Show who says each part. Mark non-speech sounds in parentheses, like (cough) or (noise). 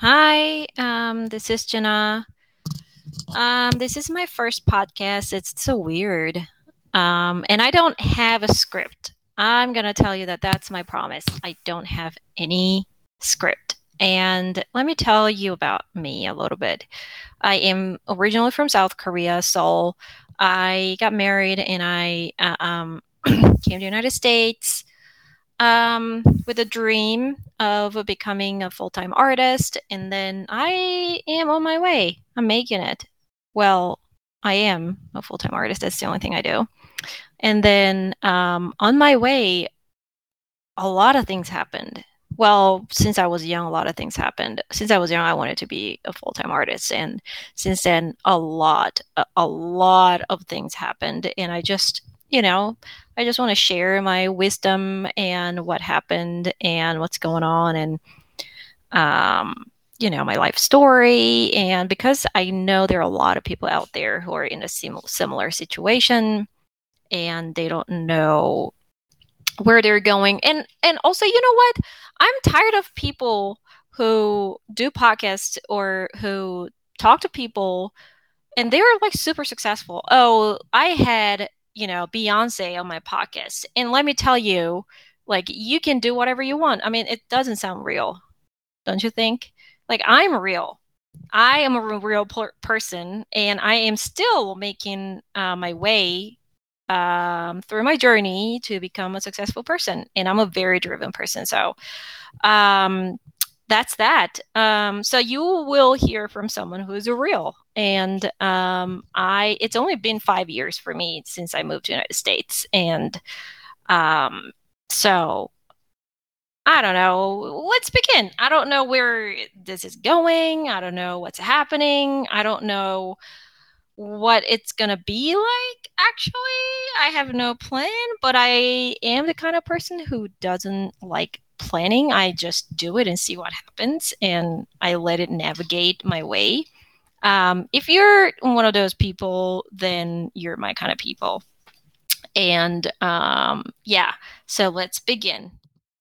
Speaker 1: Hi, um, this is Jenna. Um, this is my first podcast. It's so weird. Um, and I don't have a script. I'm going to tell you that that's my promise. I don't have any script. And let me tell you about me a little bit. I am originally from South Korea, Seoul. I got married and I uh, um, (clears throat) came to the United States um, with a dream of becoming a full time artist. And then I am on my way. I'm making it. Well, I am a full time artist. That's the only thing I do. And then um, on my way, a lot of things happened. Well, since I was young, a lot of things happened. Since I was young, I wanted to be a full time artist. And since then, a lot, a, a lot of things happened. And I just, you know, I just want to share my wisdom and what happened and what's going on and um, you know, my life story. And because I know there are a lot of people out there who are in a sim- similar situation and they don't know where they're going. And and also, you know what? I'm tired of people who do podcasts or who talk to people and they're like super successful. Oh, I had you know, Beyonce on my podcast. And let me tell you, like, you can do whatever you want. I mean, it doesn't sound real, don't you think? Like, I'm real. I am a real per- person, and I am still making uh, my way um, through my journey to become a successful person. And I'm a very driven person. So, um, that's that. Um, so you will hear from someone who's real. And um, I, it's only been five years for me since I moved to the United States, and um, so I don't know. Let's begin. I don't know where this is going. I don't know what's happening. I don't know what it's going to be like, actually. I have no plan, but I am the kind of person who doesn't like planning. I just do it and see what happens, and I let it navigate my way. Um, if you're one of those people, then you're my kind of people. And um, yeah, so let's begin.